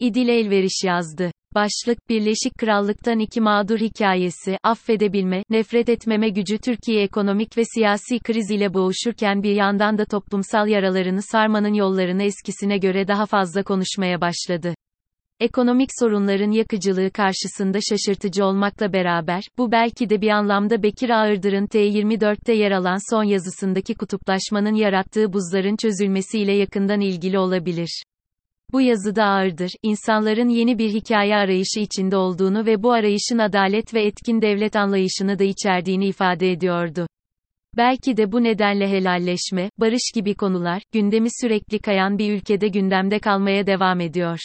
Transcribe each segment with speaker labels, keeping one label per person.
Speaker 1: İdil Elveriş yazdı. Başlık, Birleşik Krallık'tan iki mağdur hikayesi, affedebilme, nefret etmeme gücü Türkiye ekonomik ve siyasi kriz ile boğuşurken bir yandan da toplumsal yaralarını sarmanın yollarını eskisine göre daha fazla konuşmaya başladı. Ekonomik sorunların yakıcılığı karşısında şaşırtıcı olmakla beraber, bu belki de bir anlamda Bekir Ağırdır'ın T24'te yer alan son yazısındaki kutuplaşmanın yarattığı buzların çözülmesiyle yakından ilgili olabilir. Bu yazıda ağırdır, insanların yeni bir hikaye arayışı içinde olduğunu ve bu arayışın adalet ve etkin devlet anlayışını da içerdiğini ifade ediyordu. Belki de bu nedenle helalleşme, barış gibi konular, gündemi sürekli kayan bir ülkede gündemde kalmaya devam ediyor.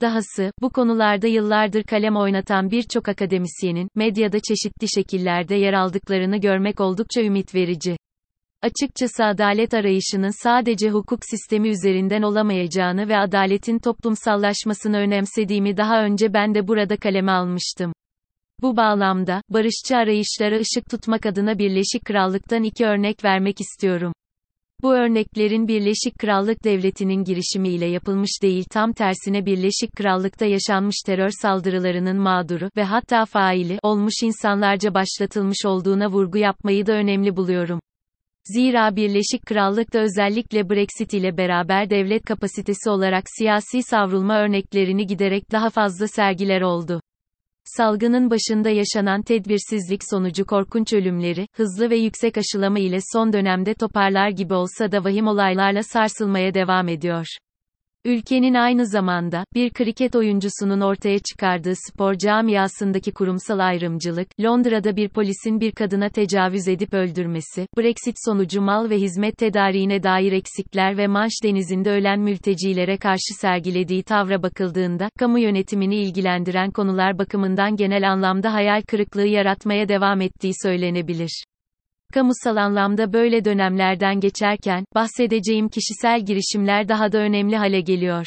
Speaker 1: Dahası, bu konularda yıllardır kalem oynatan birçok akademisyenin, medyada çeşitli şekillerde yer aldıklarını görmek oldukça ümit verici. Açıkçası adalet arayışının sadece hukuk sistemi üzerinden olamayacağını ve adaletin toplumsallaşmasını önemsediğimi daha önce ben de burada kaleme almıştım. Bu bağlamda, barışçı arayışlara ışık tutmak adına Birleşik Krallık'tan iki örnek vermek istiyorum. Bu örneklerin Birleşik Krallık Devleti'nin girişimiyle yapılmış değil tam tersine Birleşik Krallık'ta yaşanmış terör saldırılarının mağduru ve hatta faili olmuş insanlarca başlatılmış olduğuna vurgu yapmayı da önemli buluyorum. Zira Birleşik Krallık'ta özellikle Brexit ile beraber devlet kapasitesi olarak siyasi savrulma örneklerini giderek daha fazla sergiler oldu. Salgının başında yaşanan tedbirsizlik sonucu korkunç ölümleri, hızlı ve yüksek aşılama ile son dönemde toparlar gibi olsa da vahim olaylarla sarsılmaya devam ediyor. Ülkenin aynı zamanda, bir kriket oyuncusunun ortaya çıkardığı spor camiasındaki kurumsal ayrımcılık, Londra'da bir polisin bir kadına tecavüz edip öldürmesi, Brexit sonucu mal ve hizmet tedariğine dair eksikler ve Manş denizinde ölen mültecilere karşı sergilediği tavra bakıldığında, kamu yönetimini ilgilendiren konular bakımından genel anlamda hayal kırıklığı yaratmaya devam ettiği söylenebilir. Kamusal anlamda böyle dönemlerden geçerken, bahsedeceğim kişisel girişimler daha da önemli hale geliyor.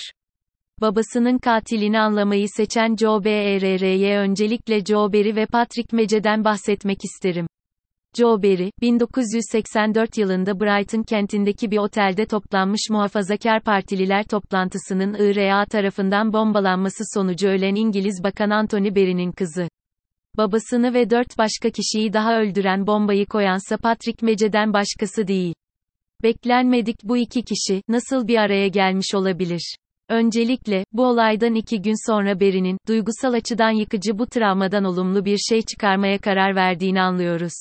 Speaker 1: Babasının katilini anlamayı seçen Joe Berry'e öncelikle Joe Berry ve Patrick Mece'den bahsetmek isterim. Joe Berry, 1984 yılında Brighton kentindeki bir otelde toplanmış muhafazakar partililer toplantısının IRA tarafından bombalanması sonucu ölen İngiliz Bakan Anthony Berry'nin kızı. Babasını ve dört başka kişiyi daha öldüren bombayı koyansa Patrick Mece'den başkası değil. Beklenmedik bu iki kişi, nasıl bir araya gelmiş olabilir? Öncelikle, bu olaydan iki gün sonra Beri'nin, duygusal açıdan yıkıcı bu travmadan olumlu bir şey çıkarmaya karar verdiğini anlıyoruz.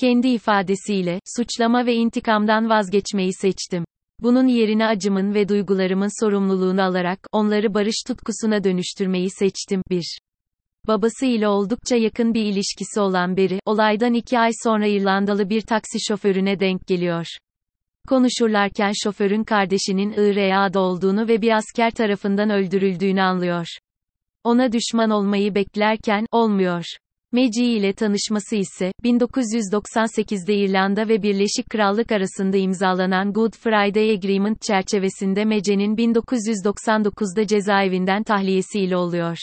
Speaker 1: Kendi ifadesiyle, suçlama ve intikamdan vazgeçmeyi seçtim. Bunun yerine acımın ve duygularımın sorumluluğunu alarak, onları barış tutkusuna dönüştürmeyi seçtim. 1. Babası ile oldukça yakın bir ilişkisi olan biri, olaydan iki ay sonra İrlandalı bir taksi şoförüne denk geliyor. Konuşurlarken şoförün kardeşinin IRA'da olduğunu ve bir asker tarafından öldürüldüğünü anlıyor. Ona düşman olmayı beklerken, olmuyor. Meci ile tanışması ise, 1998'de İrlanda ve Birleşik Krallık arasında imzalanan Good Friday Agreement çerçevesinde Mece'nin 1999'da cezaevinden tahliyesiyle oluyor.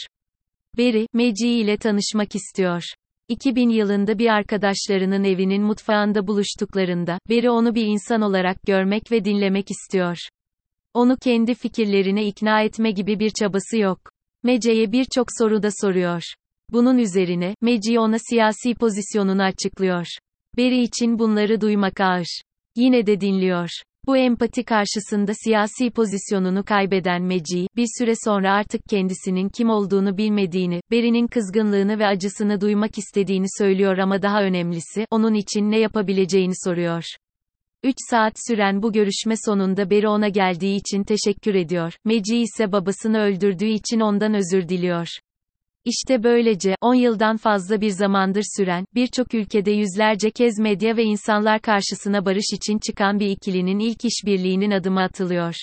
Speaker 1: Beri, Meci ile tanışmak istiyor. 2000 yılında bir arkadaşlarının evinin mutfağında buluştuklarında, Beri onu bir insan olarak görmek ve dinlemek istiyor. Onu kendi fikirlerine ikna etme gibi bir çabası yok. Mece'ye birçok soru da soruyor. Bunun üzerine, Meci ona siyasi pozisyonunu açıklıyor. Beri için bunları duymak ağır. Yine de dinliyor. Bu empati karşısında siyasi pozisyonunu kaybeden Meci, bir süre sonra artık kendisinin kim olduğunu bilmediğini, Beri'nin kızgınlığını ve acısını duymak istediğini söylüyor ama daha önemlisi, onun için ne yapabileceğini soruyor. 3 saat süren bu görüşme sonunda Beri ona geldiği için teşekkür ediyor. Meci ise babasını öldürdüğü için ondan özür diliyor. İşte böylece, 10 yıldan fazla bir zamandır süren, birçok ülkede yüzlerce kez medya ve insanlar karşısına barış için çıkan bir ikilinin ilk işbirliğinin adımı atılıyor.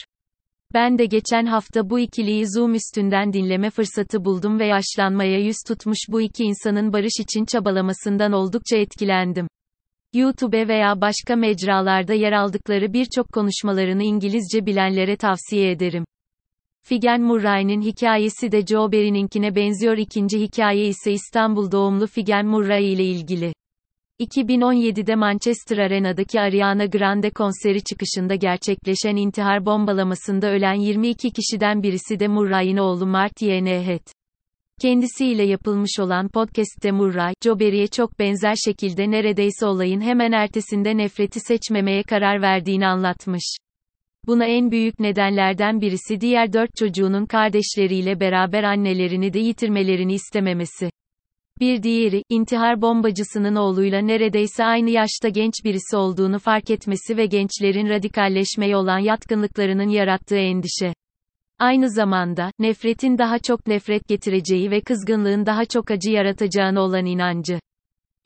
Speaker 1: Ben de geçen hafta bu ikiliyi Zoom üstünden dinleme fırsatı buldum ve yaşlanmaya yüz tutmuş bu iki insanın barış için çabalamasından oldukça etkilendim. YouTube veya başka mecralarda yer aldıkları birçok konuşmalarını İngilizce bilenlere tavsiye ederim. Figen Murray'nin hikayesi de Joe Berry'ninkine benziyor. İkinci hikaye ise İstanbul doğumlu Figen Murray ile ilgili. 2017'de Manchester Arena'daki Ariana Grande konseri çıkışında gerçekleşen intihar bombalamasında ölen 22 kişiden birisi de Murray'ın oğlu Mart Yenehet. Kendisiyle yapılmış olan podcast'te Murray, Joe çok benzer şekilde neredeyse olayın hemen ertesinde nefreti seçmemeye karar verdiğini anlatmış. Buna en büyük nedenlerden birisi diğer dört çocuğunun kardeşleriyle beraber annelerini de yitirmelerini istememesi. Bir diğeri, intihar bombacısının oğluyla neredeyse aynı yaşta genç birisi olduğunu fark etmesi ve gençlerin radikalleşmeye olan yatkınlıklarının yarattığı endişe. Aynı zamanda, nefretin daha çok nefret getireceği ve kızgınlığın daha çok acı yaratacağına olan inancı.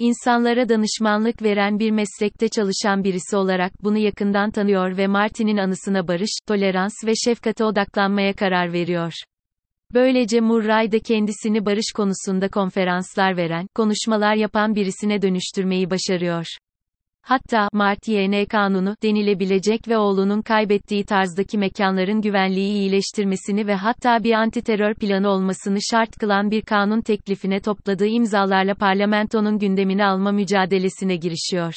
Speaker 1: İnsanlara danışmanlık veren bir meslekte çalışan birisi olarak bunu yakından tanıyor ve Martin'in anısına barış, tolerans ve şefkate odaklanmaya karar veriyor. Böylece Murray de kendisini barış konusunda konferanslar veren, konuşmalar yapan birisine dönüştürmeyi başarıyor. Hatta, Mart YN kanunu, denilebilecek ve oğlunun kaybettiği tarzdaki mekanların güvenliği iyileştirmesini ve hatta bir antiterör planı olmasını şart kılan bir kanun teklifine topladığı imzalarla parlamentonun gündemine alma mücadelesine girişiyor.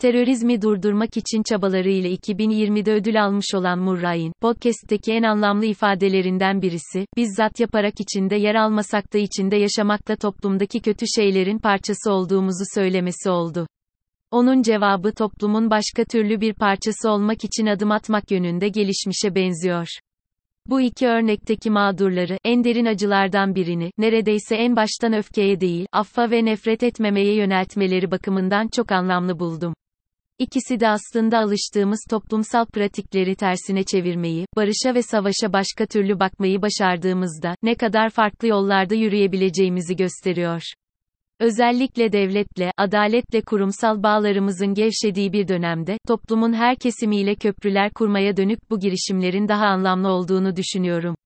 Speaker 1: Terörizmi durdurmak için çabalarıyla 2020'de ödül almış olan Murray'in, podcast'teki en anlamlı ifadelerinden birisi, bizzat yaparak içinde yer almasak da içinde yaşamakta toplumdaki kötü şeylerin parçası olduğumuzu söylemesi oldu. Onun cevabı toplumun başka türlü bir parçası olmak için adım atmak yönünde gelişmişe benziyor. Bu iki örnekteki mağdurları, en derin acılardan birini, neredeyse en baştan öfkeye değil, affa ve nefret etmemeye yöneltmeleri bakımından çok anlamlı buldum. İkisi de aslında alıştığımız toplumsal pratikleri tersine çevirmeyi, barışa ve savaşa başka türlü bakmayı başardığımızda, ne kadar farklı yollarda yürüyebileceğimizi gösteriyor. Özellikle devletle, adaletle kurumsal bağlarımızın gevşediği bir dönemde, toplumun her kesimiyle köprüler kurmaya dönük bu girişimlerin daha anlamlı olduğunu düşünüyorum.